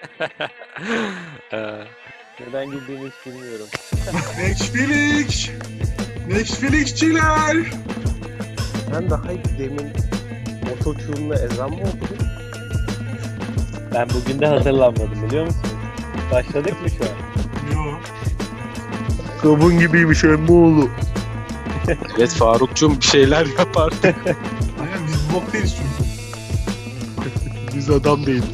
Ee, Neden güldüğümü hiç bilmiyorum. Netflix! Netflixçiler! Ben daha demin ototune'la ezan mı okudum? Ben bugün de hazırlanmadım biliyor musun? Başladık mı şu an? Yo. Kavun gibiymiş emmoğlu. evet Faruk'cum bir şeyler yap artık. Aynen biz blok değiliz çünkü. Biz adam değiliz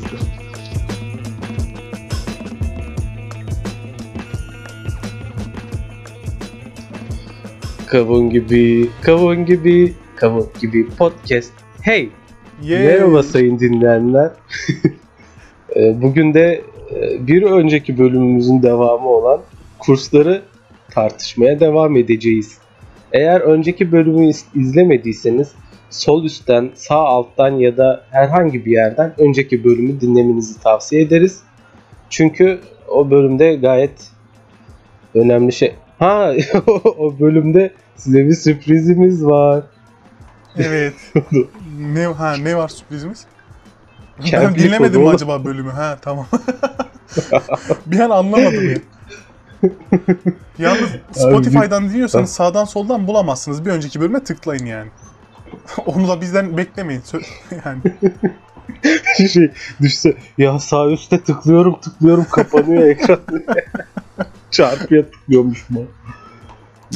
Kavun gibi, kavun gibi, kavun gibi podcast. Hey! Merhaba sayın dinleyenler. Ee, Bugün de e, bir önceki bölümümüzün devamı olan kursları tartışmaya devam edeceğiz. Eğer önceki bölümü iz- izlemediyseniz sol üstten, sağ alttan ya da herhangi bir yerden önceki bölümü dinlemenizi tavsiye ederiz. Çünkü o bölümde gayet önemli şey. Ha o bölümde size bir sürprizimiz var. Evet. ne ha ne var sürprizimiz? ben dinlemedim mi acaba bölümü? Ha tamam. bir an anlamadım ya. Yalnız Spotify'dan dinliyorsanız sağdan soldan bulamazsınız. Bir önceki bölüme tıklayın yani. Onu da bizden beklemeyin. Sö- yani şey düşse ya sağ üstte tıklıyorum tıklıyorum kapanıyor ekran. Çarpıya tıklıyormuş mal.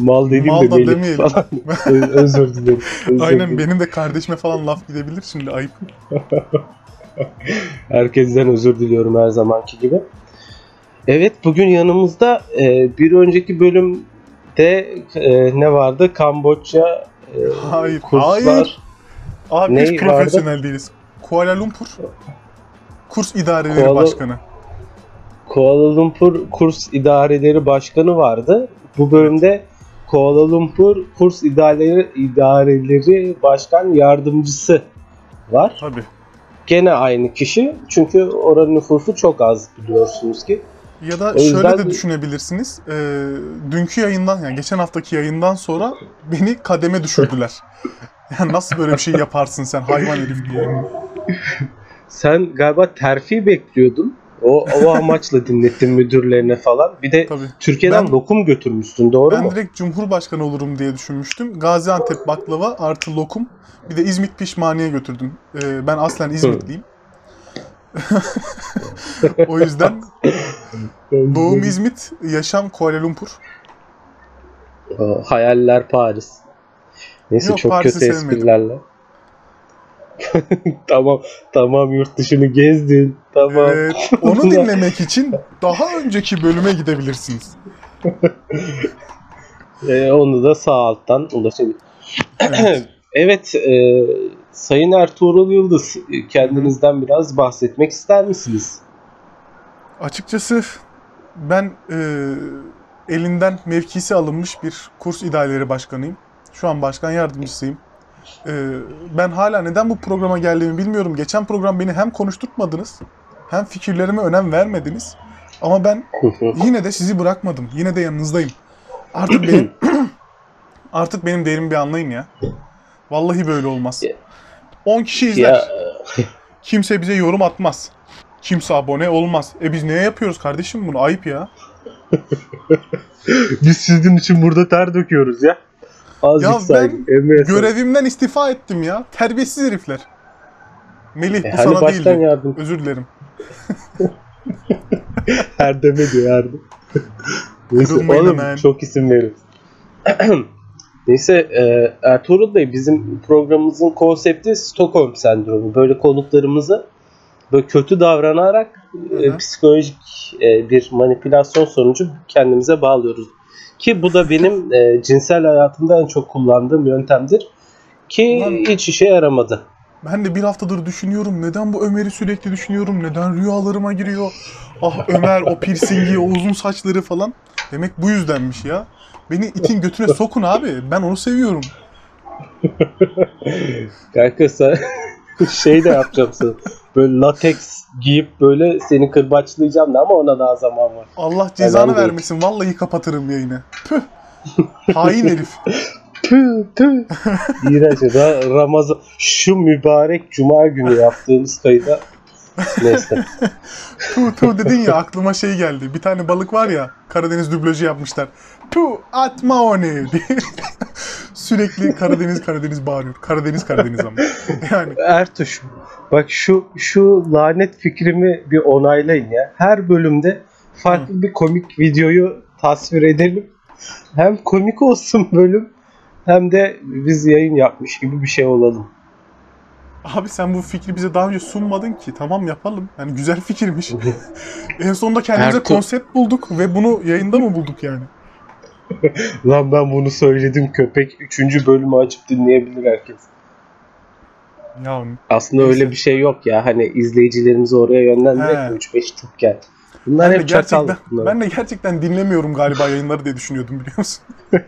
Mal dediğim Mal de da Melih demeyelim. falan. Özür dilerim. Özür aynen dilerim. benim de kardeşime falan laf gidebilir şimdi ayıp. Herkesten özür diliyorum her zamanki gibi. Evet bugün yanımızda e, bir önceki bölümde e, ne vardı? Kamboçya e, Hayır, kurslar. hayır. Abi Ne hiç vardı? profesyonel değiliz. Kuala Lumpur Kurs İdareleri Kuala- Başkanı. Kuala Lumpur Kurs İdareleri Başkanı vardı. Bu bölümde Kuala Lumpur Kurs İdareleri, İdareleri Başkan Yardımcısı var. Tabii. Gene aynı kişi çünkü oranın nüfusu çok az biliyorsunuz ki. Ya da O yüzden- şöyle de düşünebilirsiniz. Ee, dünkü yayından yani geçen haftaki yayından sonra beni kademe düşürdüler. yani nasıl böyle bir şey yaparsın sen hayvan herif diye. Sen galiba terfi bekliyordun. O, o amaçla dinlettin müdürlerine falan. Bir de Tabii. Türkiye'den Ben- lokum götürmüşsün doğru Ben mu? direkt Cumhurbaşkanı olurum diye düşünmüştüm. Gaziantep baklava artı lokum. Bir de İzmit pişmaniye götürdüm. Ee, ben aslen İzmitliyim. o yüzden doğum İzmit, yaşam Kuala Lumpur. O, hayaller Paris. Neyse Yok, çok Paris'i kötü sevmedim. esprilerle. tamam tamam yurt dışını gezdin. Tamam. Evet, onu dinlemek için daha önceki bölüme gidebilirsiniz. Ee, onu da sağ alttan ulaşabilir. Evet. Evet, e, Sayın Ertuğrul Yıldız, e, kendinizden biraz bahsetmek ister misiniz? Açıkçası ben e, elinden mevkisi alınmış bir kurs idareleri başkanıyım. Şu an başkan yardımcısıyım. E, ben hala neden bu programa geldiğimi bilmiyorum. Geçen program beni hem konuşturtmadınız hem fikirlerime önem vermediniz. Ama ben yine de sizi bırakmadım. Yine de yanınızdayım. Artık benim artık benim değerimi bir anlayın ya. Vallahi böyle olmaz. 10 kişi izler. Kimse bize yorum atmaz. Kimse abone olmaz. E biz neye yapıyoruz kardeşim bunu? Ayıp ya. biz sizin için burada ter döküyoruz ya. Azıcık Ya ben saygı, saygı. Görevimden istifa ettim ya. Terbiyesiz herifler. Melih E, bu hani sana başkan değildi. yardım. Özür dilerim. Erdem'e diyor Erdem. Neyse oğlum hemen. çok isim veririz. Neyse e, Ertuğrul Bey bizim programımızın konsepti Stockholm sendromu. Böyle konuklarımızı böyle kötü davranarak e, Hı psikolojik e, bir manipülasyon sonucu kendimize bağlıyoruz. Ki bu da benim e, cinsel hayatımda en çok kullandığım yöntemdir. Ki Ulan- hiç işe yaramadı. Ben de bir haftadır düşünüyorum. Neden bu Ömer'i sürekli düşünüyorum? Neden rüyalarıma giriyor? Ah Ömer o piercingi, o uzun saçları falan. Demek bu yüzdenmiş ya. Beni itin götüne sokun abi. Ben onu seviyorum. Kanka sen şey de yapacağım sana. Böyle lateks giyip böyle seni kırbaçlayacağım da ama ona daha zaman var. Allah cezanı değil. vermesin. Vallahi kapatırım yayını. Püh. Hain herif. Tüh tüh. İğrenç. Ra- Ramazan şu mübarek cuma günü yaptığımız kayda Neyse. Tu tu dedin ya aklıma şey geldi. Bir tane balık var ya Karadeniz dublajı yapmışlar. Tu atma onu diye. Sürekli Karadeniz Karadeniz bağırıyor. Karadeniz Karadeniz ama. Yani Ertuş bak şu şu lanet fikrimi bir onaylayın ya. Her bölümde farklı bir komik videoyu tasvir edelim. Hem komik olsun bölüm hem de biz yayın yapmış gibi bir şey olalım. abi sen bu fikri bize daha önce sunmadın ki. Tamam yapalım. Yani güzel fikirmiş. en sonunda kendimize Ertuğ- konsept bulduk ve bunu yayında mı bulduk yani? Lan ben bunu söyledim köpek 3. bölümü açıp dinleyebilir herkes. Ya Aslında Neyse. öyle bir şey yok ya. Hani izleyicilerimizi oraya yönlendirmek He. 3-5 tıkken. Bunlar ben hep gerçekten bunlar. ben de gerçekten dinlemiyorum galiba yayınları diye düşünüyordum biliyor musun?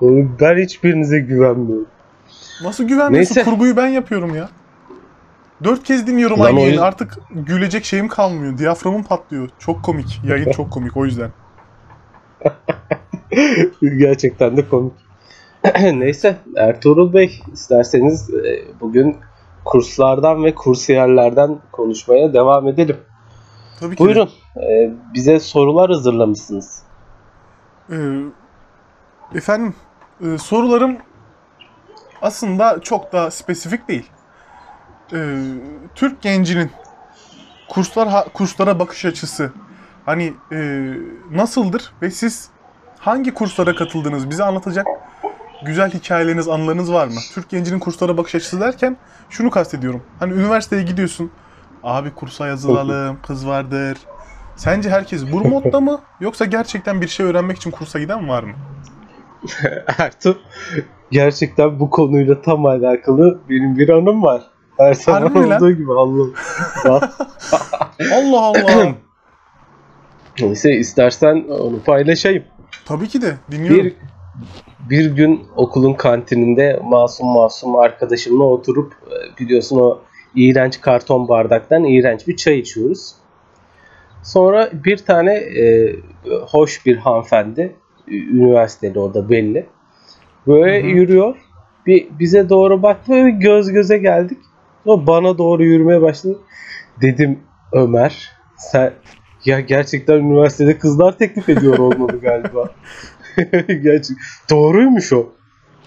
Oğlum Ben hiçbirinize güvenmiyorum. Nasıl güvenmiyorsun? Neyse. Kurguyu ben yapıyorum ya. Dört kez dinliyorum Lan aynı yayını. Artık gülecek şeyim kalmıyor. Diyaframım patlıyor. Çok komik. Yayın çok komik o yüzden. Gerçekten de komik. Neyse Ertuğrul Bey isterseniz e, bugün kurslardan ve kursiyerlerden konuşmaya devam edelim. Tabii ki. de. Buyurun e, bize sorular hazırlamışsınız. Ee, efendim e, sorularım aslında çok da spesifik değil. Ee, Türk gencinin kurslar kurslara bakış açısı hani e, nasıldır ve siz hangi kurslara katıldınız bize anlatacak güzel hikayeleriniz, anılarınız var mı? Türk gencinin kurslara bakış açısı derken şunu kastediyorum. Hani üniversiteye gidiyorsun. Abi kursa yazılalım, kız vardır. Sence herkes bu modda mı? Yoksa gerçekten bir şey öğrenmek için kursa giden var mı? Ertuğ gerçekten bu konuyla tam alakalı benim bir anım var. Her zaman Harbi mi lan? olduğu gibi Allah'ım. Allah Allah. Neyse istersen onu paylaşayım. Tabii ki de dinliyorum. Bir bir gün okulun kantininde masum masum arkadaşımla oturup e, biliyorsun o iğrenç karton bardaktan iğrenç bir çay içiyoruz. Sonra bir tane e, hoş bir hanımefendi üniversiteli o da belli. Böyle Hı hı. yürüyor. Bir bize doğru baktı ve göz göze geldik. O bana doğru yürümeye başladı. Dedim Ömer sen ya gerçekten üniversitede kızlar teklif ediyor olmalı galiba. Gerçek doğruymuş o.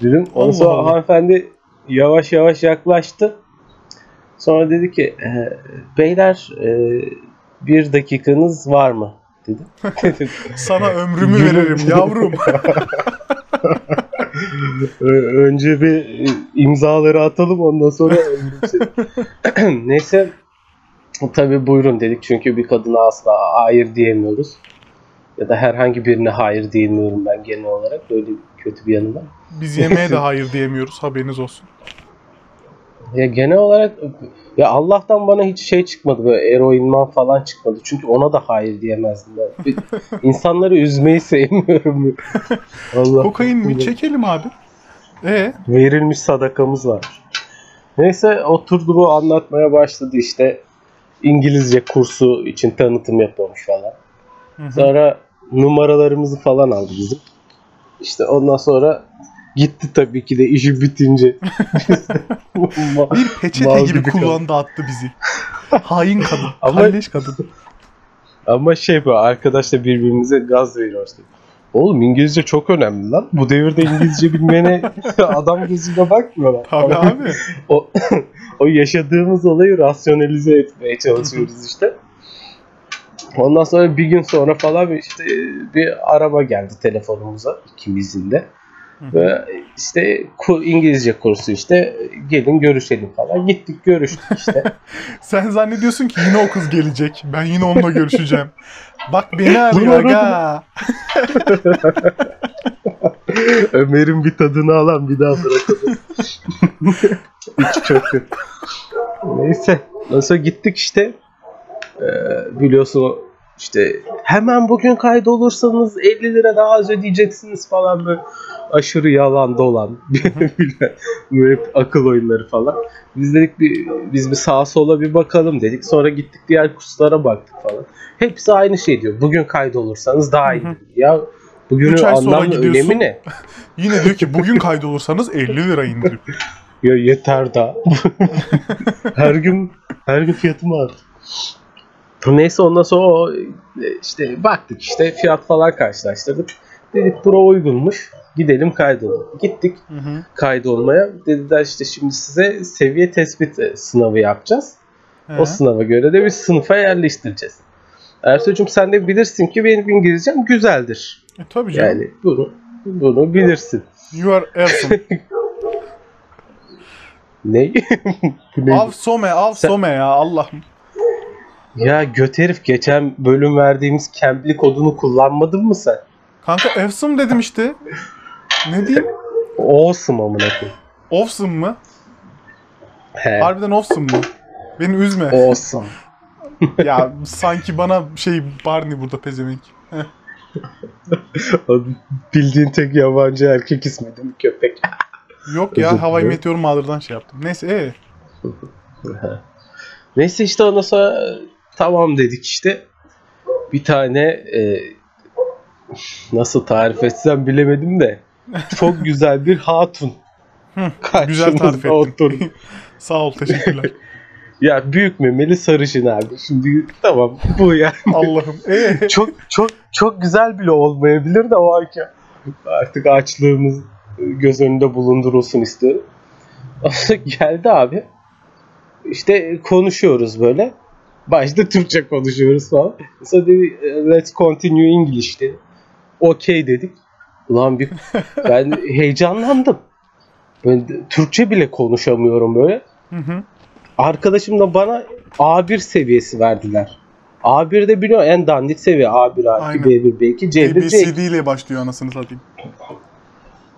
Dedim. Ondan sonra Allah. hanımefendi yavaş yavaş yaklaştı. Sonra dedi ki "E, beyler e, bir dakikanız var mı? Dedi. Sana ömrümü veririm yavrum. "Ö- Önce bir e, imzaları atalım ondan sonra ömrüm senin." Neyse tabi buyurun dedik çünkü bir kadına asla hayır diyemiyoruz. Ya da herhangi birine hayır diyemiyorum ben genel olarak. Böyle kötü bir yanı var. Biz yemeğe de hayır diyemiyoruz haberiniz olsun. Ya genel olarak ya Allah'tan bana hiç şey çıkmadı böyle eroinman falan çıkmadı. Çünkü ona da hayır diyemezdim ben. İnsanları üzmeyi sevmiyorum. Allah. Kokain mi? Çekelim abi. E Verilmiş sadakamız var. Neyse oturdu bu anlatmaya başladı işte. İngilizce kursu için tanıtım yapıyormuş falan. Hı hı. Sonra numaralarımızı falan aldı bizim. İşte ondan sonra gitti tabii ki de işi bitince. bir peçete Mal gibi kullandı attı bizi. Hain kadın. Ama- Kalleş kadın. Ama şey bu arkadaşla birbirimize gaz veriyoruz. Oğlum İngilizce çok önemli lan. Bu devirde İngilizce bilmeyene adam gözüyle bakmıyorlar. Tabii abi. o, o yaşadığımız olayı rasyonalize etmeye çalışıyoruz işte. Ondan sonra bir gün sonra falan işte bir araba geldi telefonumuza ikimizin de. Ve işte İngilizce kursu işte gelin görüşelim falan. Gittik görüştük işte. Sen zannediyorsun ki yine o kız gelecek. Ben yine onunla görüşeceğim. Bak beni arıyor aga. Ömer'in bir tadını alan bir daha bırakalım. Hiç çok. Neyse. Ondan sonra gittik işte. Ee, biliyorsun işte hemen bugün kaydolursanız 50 lira daha az ödeyeceksiniz falan böyle aşırı yalan dolan böyle akıl oyunları falan. Biz dedik bir biz bir sağa sola bir bakalım dedik. Sonra gittik diğer kurslara baktık falan. Hepsi aynı şey diyor. Bugün kaydolursanız daha iyi. Ya bugünün Üç ay sonra anlamlı gidiyorsun. önemi ne? Yine diyor ki bugün kaydolursanız 50 lira indirim. Ya yeter da. her gün Her gün fiyatım var. Neyse ondan sonra o e, işte baktık işte fiyat falan karşılaştırdık. Dedik bura uygunmuş. Gidelim kaydolalım. Gittik Hı hı. kaydolmaya. Dediler işte şimdi size seviye tespit e, sınavı yapacağız. He. O sınava göre de bir sınıfa yerleştireceğiz. Ertuğ'cum sen de bilirsin ki benim İngilizcem güzeldir. E, tabii canım. Yani bunu bunu bilirsin. You are awesome. Ne? Av some, av some ya Allah'ım. Ya göt herif geçen bölüm verdiğimiz Cambly kodunu kullanmadın mı sen? Kanka awesome dedim işte. Ne diyeyim? Awesome amına koyayım. Awesome mı? He. Harbiden awesome mı? Beni üzme. Awesome. ya sanki bana şey Barney burada. O Bildiğin tek yabancı erkek ismi değil mi köpek? Yok ya Hawaii. Meteor Mother'dan şey yaptım. Neyse ee. Neyse işte ondan sonra tamam dedik işte. Bir tane e, nasıl tarif etsem bilemedim de çok güzel bir hatun. Güzel tarif ettin. Sağ ol teşekkürler. Ya büyük memeli sarışın abi. Şimdi tamam bu ya. Allah'ım. Ee. çok çok çok güzel bile olmayabilir de o anki artık açlığımız göz önünde bulundurulsun istiyorum. Geldi abi. İşte konuşuyoruz böyle. Başta Türkçe konuşuyoruz falan. Sonra dedi let's continue English dedi. Okey dedik. Ulan bir ben heyecanlandım. Ben Türkçe bile konuşamıyorum böyle. Hı hı. Arkadaşım da bana A1 seviyesi verdiler. A1 de biliyor en dandik seviye A1, A2, Aynen. B1, B2, C1, C2. ABCD ile başlıyor anasını satayım.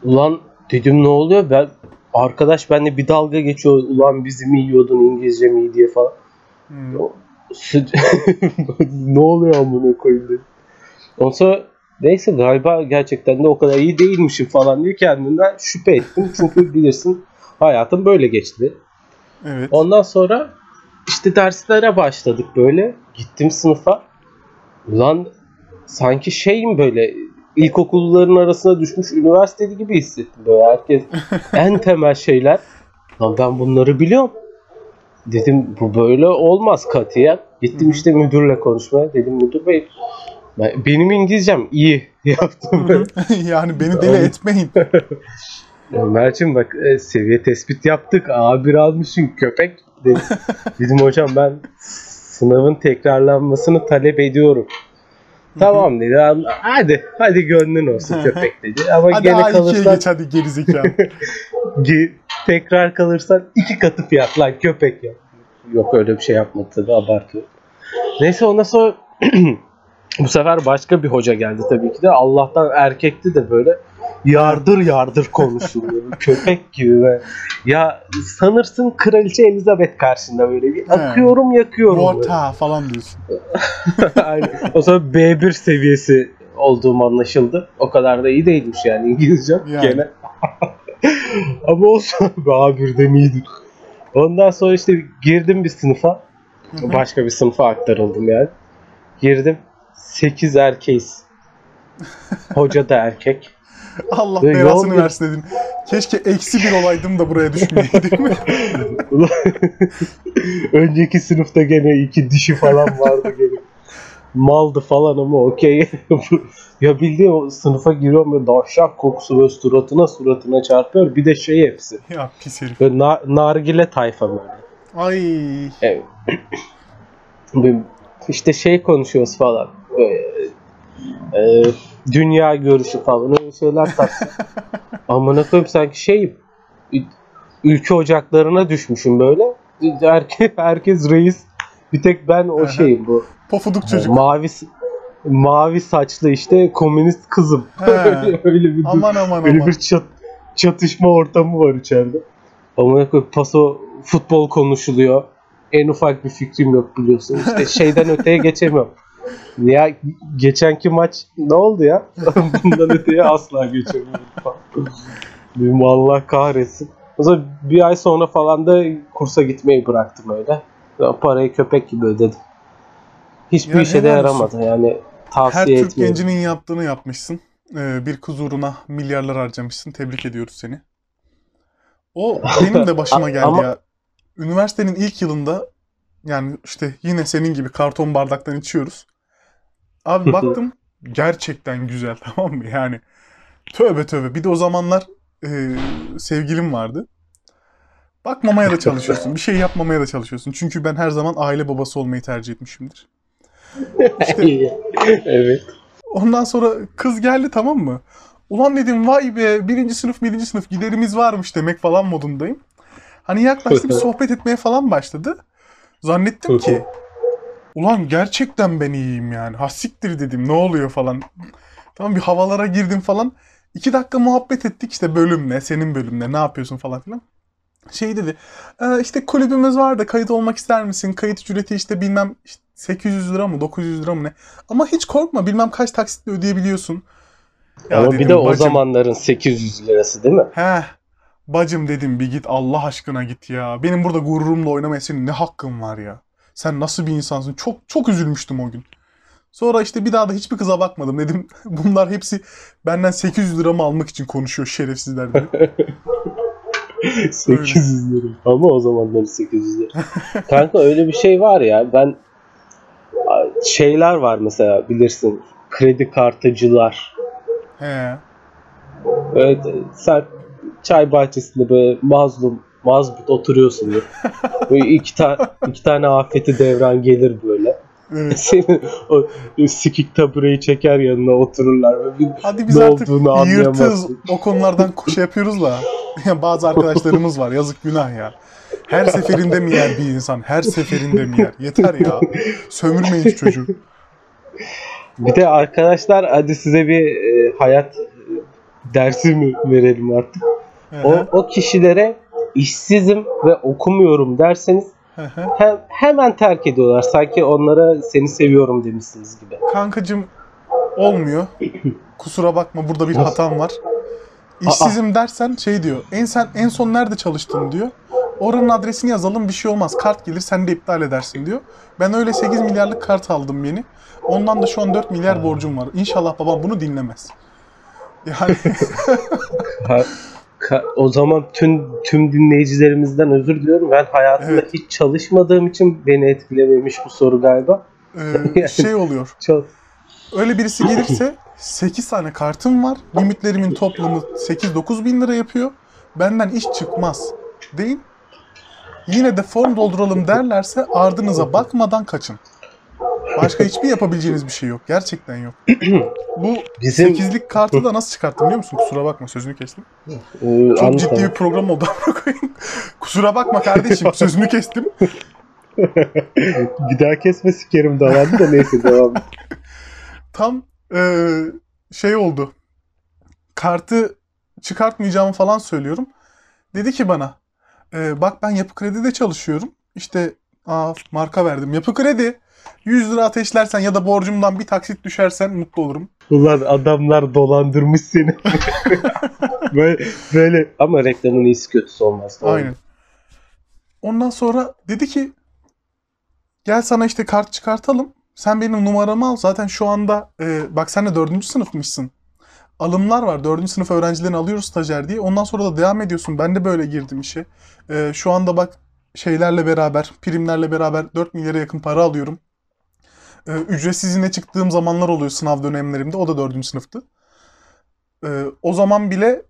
Ulan dedim ne oluyor ben arkadaş benimle bir dalga geçiyor ulan bizi mi yiyordun İngilizce mi iyi diye falan. Hmm. Ne oluyor amına koyayım dedim. Sonra neyse galiba gerçekten de o kadar iyi değilmişim falan diye kendimden şüphe ettim. Çünkü bilirsin hayatım böyle geçti. Evet. Ondan sonra işte derslere başladık böyle. Gittim sınıfa. Ulan sanki şeyim böyle ilkokulların arasına düşmüş üniversiteli gibi hissettim böyle herkes en temel şeyler. Lan ben bunları biliyorum. Dedim bu böyle olmaz katiyen. Gittim işte müdürle konuşmaya. Dedim müdür bey ben- benim İngilizcem iyi yaptım. yani beni deli etmeyin. Ömerciğim bak e, seviye tespit yaptık. A1 almışsın köpek. Dedim, dedim hocam ben sınavın tekrarlanmasını talep ediyorum. Tamam dedi. "An- Hadi hadi gönlün olsun köpek dedi. Ama Hadi gene A2'ye kalırsan geç hadi gerizekalı. ge- tekrar kalırsan iki katı fiyat lan köpek ya. Yok öyle bir şey yapmadı tabii abartıyor. Neyse ondan sonra bu sefer başka bir hoca geldi tabii ki de. Allah'tan erkekti de böyle yardır yardır konuşuyor. Köpek gibi ve ya sanırsın kraliçe Elizabeth karşında böyle bir akıyorum yakıyorum. Water falan diyorsun. Aynen. O zaman B1 seviyesi olduğum anlaşıldı. O kadar da iyi değilmiş yani İngilizcem Yani. gene. Ama olsun abi A1'den iyidir. Ondan sonra işte girdim bir sınıfa. Başka bir sınıfa aktarıldım yani. Girdim. 8 erkeğiz. Hoca da erkek. Allah Ve belasını yol- versin dedim. Keşke eksi bir olaydım da buraya düşmeyeydim. Ulan, Önceki sınıfta gene iki dişi falan vardı gene. Maldı falan ama okey. ya bildiğin o sınıfa giriyorum ve dahşak kokusu böyle suratına suratına çarpıyor. Bir de şey hepsi. ya pis herif. Böyle na- nargile tayfa böyle. Ay. Evet. Böyle işte şey konuşuyoruz falan. Böyle, e, dünya görüşü falan şeyler taktı. Amına koyayım sanki şeyim. ü- Ülke ocaklarına düşmüşüm böyle. Herkes, herkes reis. Bir tek ben o şeyim bu. Pofuduk çocuk. Mavi s- mavi saçlı işte komünist kızım. Öyle bir Aman aman aman. bir çat, çatışma ortamı var içeride. Ama paso futbol konuşuluyor. En ufak bir fikrim yok biliyorsun. İşte şeyden öteye geçemiyorum. Ya geçenki maç ne oldu ya? Bundan öteye asla geçemiyorum. falan. Allah kahretsin. O zaman bir ay sonra falan da kursa gitmeyi bıraktım öyle. Ya Parayı köpek gibi ödedim. Hiçbir Ya işe de yaramadı yani Her tavsiye Türk etmiyorum. gencinin yaptığını yapmışsın. Ee, bir kız uğruna milyarlar harcamışsın. Tebrik ediyoruz seni. O benim de başıma geldi Ama- ya. Üniversitenin ilk yılında Yani işte yine senin gibi karton bardaktan içiyoruz. Abi baktım gerçekten güzel tamam mı? Yani tövbe tövbe. Bir de o zamanlar e, sevgilim vardı. Bakmamaya da çalışıyorsun. Bir şey yapmamaya da çalışıyorsun. Çünkü ben her zaman aile babası olmayı tercih etmişimdir. İşte evet. ondan sonra kız geldi tamam mı? Ulan dedim vay be birinci sınıf birinci sınıf giderimiz varmış demek falan modundayım. Hani yaklaştı bir sohbet etmeye falan başladı. Zannettim ki ulan gerçekten ben iyiyim yani. Ha siktir dedim ne oluyor falan. Tamam bir havalara girdim falan. İki dakika muhabbet ettik işte bölüm ne, senin bölüm ne, yapıyorsun falan filan. Şey dedi, "Ee, işte kulübümüz var da kayıt olmak ister misin? Kayıt ücreti işte bilmem işte 800 lira mı 900 lira mı ne? Ama hiç korkma bilmem kaç taksitle ödeyebiliyorsun. Ya Ama bir dedim, de o "Bacım, zamanların 800 lirası değil mi? He. Bacım dedim bir git Allah aşkına git ya. Benim burada gururumla oynamaya senin ne hakkın var ya. Sen nasıl bir insansın? Çok çok üzülmüştüm o gün. Sonra işte bir daha da hiçbir kıza bakmadım. Dedim bunlar hepsi benden 800 liramı almak için konuşuyor şerefsizler dedim. 800 lira. Ama o zamanların 800 lira. Kanka öyle bir şey var ya ben şeyler var mesela bilirsin kredi kartıcılar. He. Evet, sen çay bahçesinde böyle mazlum mazbut oturuyorsun. Böyle iki, ta iki tane afeti devran gelir böyle. Evet. Senin o sikik tabureyi çeker yanına otururlar. Ve bir Hadi biz ne artık anlayamazsın. O konulardan şey yapıyoruz da. Bazı arkadaşlarımız var. Yazık günah ya. Her seferinde mi yer bir insan? Her seferinde mi yer? Yeter ya. Sömürmeyin şu çocuğu. Bir de arkadaşlar hadi size bir e, hayat e, dersi mi verelim artık? O, Hı o kişilere işsizim ve okumuyorum derseniz hem, hemen terk ediyorlar. Sanki onlara seni seviyorum demişsiniz gibi. Kankacım olmuyor. Kusura bakma burada bir hatam var. İşsizim dersen şey diyor. En sen en son nerede çalıştın diyor. Oranın adresini yazalım bir şey olmaz. Kart gelir sen de iptal edersin diyor. Ben öyle 8 milyarlık kart aldım yeni. Ondan da şu an 4 milyar borcum var. İnşallah babam bunu dinlemez. Yani o zaman tüm tüm dinleyicilerimizden özür diliyorum. Ben hayatımda Evet. hiç çalışmadığım için beni etkilememiş bu soru galiba. e, şey oluyor. Çok Öyle birisi gelirse 8 tane kartım var. Limitlerimin toplamı 8-9 bin lira yapıyor. Benden iş çıkmaz deyin. Yine de form dolduralım derlerse ardınıza bakmadan kaçın. Başka hiçbir yapabileceğiniz bir şey yok. Gerçekten yok. Bu bizim 8'lik kartı da nasıl çıkarttım biliyor musun? Kusura bakma sözünü kestim. e, Çok ciddi bir program oldu. koyayım. Kusura bakma kardeşim sözünü kestim. bir daha kesme sikerim davanı da neyse devam. tam eee, şey oldu. Kartı çıkartmayacağımı falan söylüyorum. Dedi ki bana "Eee, bak ben Yapı Kredi'de çalışıyorum. İşte aa, marka verdim. Yapı Kredi 100 lira ateşlersen ya da borcumdan bir taksit düşersen mutlu olurum. Ulan adamlar dolandırmış seni. böyle, böyle ama reklamın iyisi kötüsü olmaz. doğru. Aynen. Ondan sonra dedi ki gel sana işte kart çıkartalım. Sen benim numaramı al. Zaten şu anda e, bak sen de dördüncü sınıfmışsın. Alımlar var. Dördüncü sınıf öğrencilerini alıyoruz stajyer diye. Ondan sonra da devam ediyorsun. Ben de böyle girdim işe. E, şu anda bak şeylerle beraber, primlerle beraber 4 milyara yakın para alıyorum. E, ücretsiz izine çıktığım zamanlar oluyor sınav dönemlerimde. O da dördüncü sınıftı. E, o zaman bile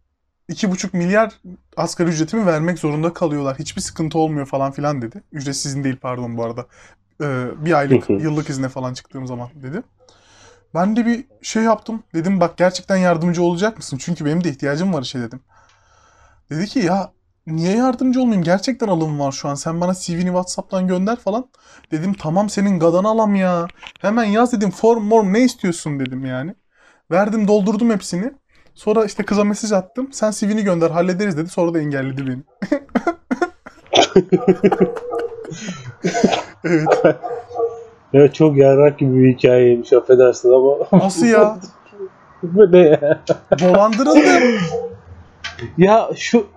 2,5 milyar asgari ücretimi vermek zorunda kalıyorlar. Hiçbir sıkıntı olmuyor falan filan dedi. Ücretsiz izin değil pardon bu arada. Ee, bir aylık yıllık izne falan çıktığım zaman dedi. Ben de bir şey yaptım. Dedim bak gerçekten yardımcı olacak mısın? Çünkü benim de ihtiyacım var işe dedim. Dedi ki ya niye yardımcı olmayayım? Gerçekten alım var şu an. Sen bana CV'ni WhatsApp'tan gönder falan. Dedim tamam senin gadan alam ya. Hemen yaz dedim form morm ne istiyorsun dedim yani. Verdim doldurdum hepsini. Sonra işte kıza mesaj attım. Sen CV'ni gönder hallederiz dedi. Sonra da engelledi beni. evet. Ya çok yarrak gibi bir hikayeymiş affedersin ama. Nasıl ya? Bu ne ya? Dolandırıldım. Ya şu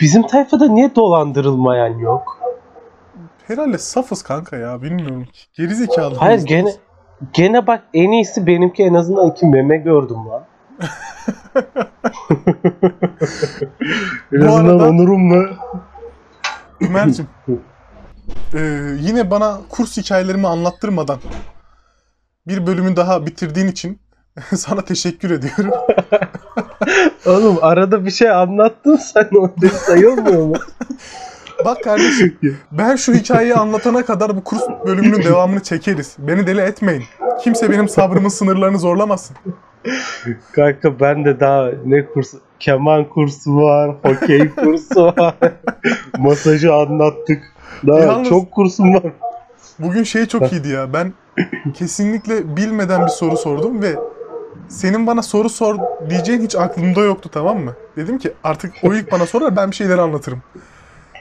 bizim tayfada niye dolandırılmayan yok? Herhalde safız kanka ya. Bilmiyorum ki. Gerizekalı. Hayır mıyız? gene gene bak en iyisi benimki en azından iki meme gördüm lan. en azından arada- onurumla. Ömer'cim. Ee, yine bana kurs hikayelerimi anlattırmadan bir bölümü daha bitirdiğin için sana teşekkür ediyorum. Oğlum arada bir şey anlattın sen o sayılmıyor mu? Bak kardeşim ben şu hikayeyi anlatana kadar bu kurs bölümünün devamını çekeriz. Beni deli etmeyin. Kimse benim sabrımın sınırlarını zorlamasın. Kanka ben de daha ne kursu? Keman kursu var, hokey kursu var. Masajı anlattık. Daha Yalnız- çok kursum var. Bugün şey çok iyiydi ya. Ben kesinlikle bilmeden bir soru sordum ve senin bana soru sor diyeceğin hiç aklımda yoktu tamam mı? Dedim ki artık o ilk bana sorar ben bir şeyler anlatırım.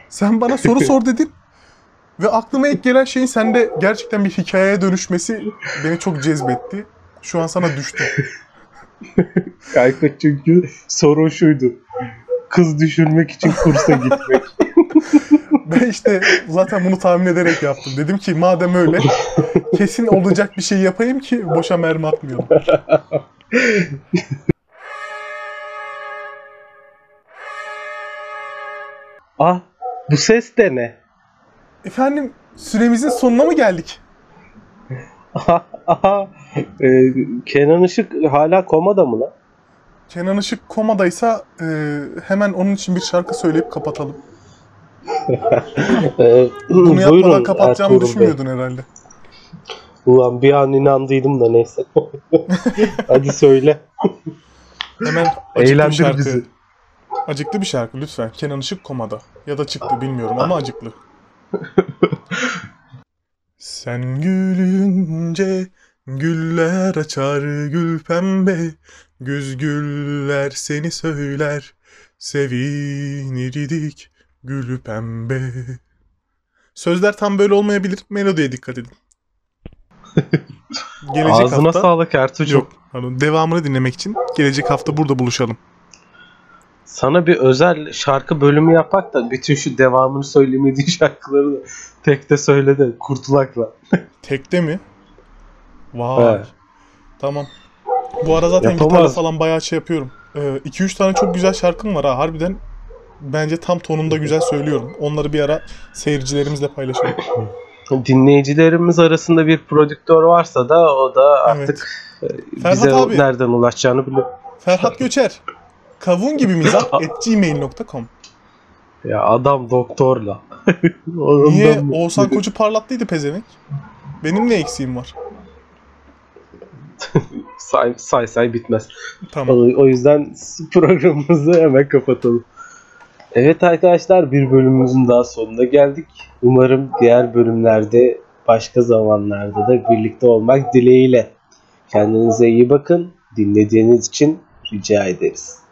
Sen bana soru sor dedin ve aklıma ilk gelen şeyin sende gerçekten bir hikayeye dönüşmesi beni çok cezbetti. Şu an sana düştüm. Kanka çünkü sorun şuydu. Kız düşürmek için kursa gitmek. Ben işte zaten bunu tahmin ederek yaptım. Dedim ki madem öyle kesin olacak bir şey yapayım ki boşa mermi atmayalım. ah bu ses de ne? Efendim süremizin sonuna mı geldik? Aha, aha. Ee, Kenan Işık hala komada mı lan? Kenan Işık komadaysa e, hemen onun için bir şarkı söyleyip kapatalım. Ee, Bunu yapmadan buyurun kapatacağımı Ertuğrul Bey. düşünmüyordun herhalde. Ulan bir an inandıydım da neyse. Hadi söyle. Hemen acıklı bir Eğlendir şarkı. bizi. Acıklı bir şarkı lütfen. Kenan Işık komada. Ya da çıktı bilmiyorum ama acıklı. Sen gülünce güller açar gül pembe. Güz güller seni söyler. Sevinirdik gül pembe. Sözler tam böyle olmayabilir. Melodiye dikkat edin. Gelecek Ağzına hafta... sağlık Ertuğrul. Yok. Pardon. Devamını dinlemek için gelecek hafta burada buluşalım. Sana bir özel şarkı bölümü yapak da bütün şu devamını söylemediğin şarkıları da tek de söyle de kurtulakla. Tekte mi? Vay. Tamam. Bu ara zaten Yapamaz. gitarla falan bayağı şey yapıyorum. 2-3 tane çok güzel şarkım var ha. Harbiden bence tam tonunda güzel söylüyorum. Onları bir ara seyircilerimizle paylaşalım. Dinleyicilerimiz arasında bir prodüktör varsa da o da artık e, Ferhat bize abi. nereden ulaşacağını biliyor. Ferhat Göçer. Kavun gibi mizah at gmail.com Ya adam doktorla. Niye Oğuzhan Koç'u parlattıydı pezevenk? Benim ne eksiğim var? say, say say bitmez. Tamam. O, o yüzden programımızı hemen kapatalım. Evet arkadaşlar bir bölümümüzün daha sonuna geldik. Umarım diğer bölümlerde başka zamanlarda da birlikte olmak dileğiyle. Kendinize iyi bakın. Dinlediğiniz için rica ederiz.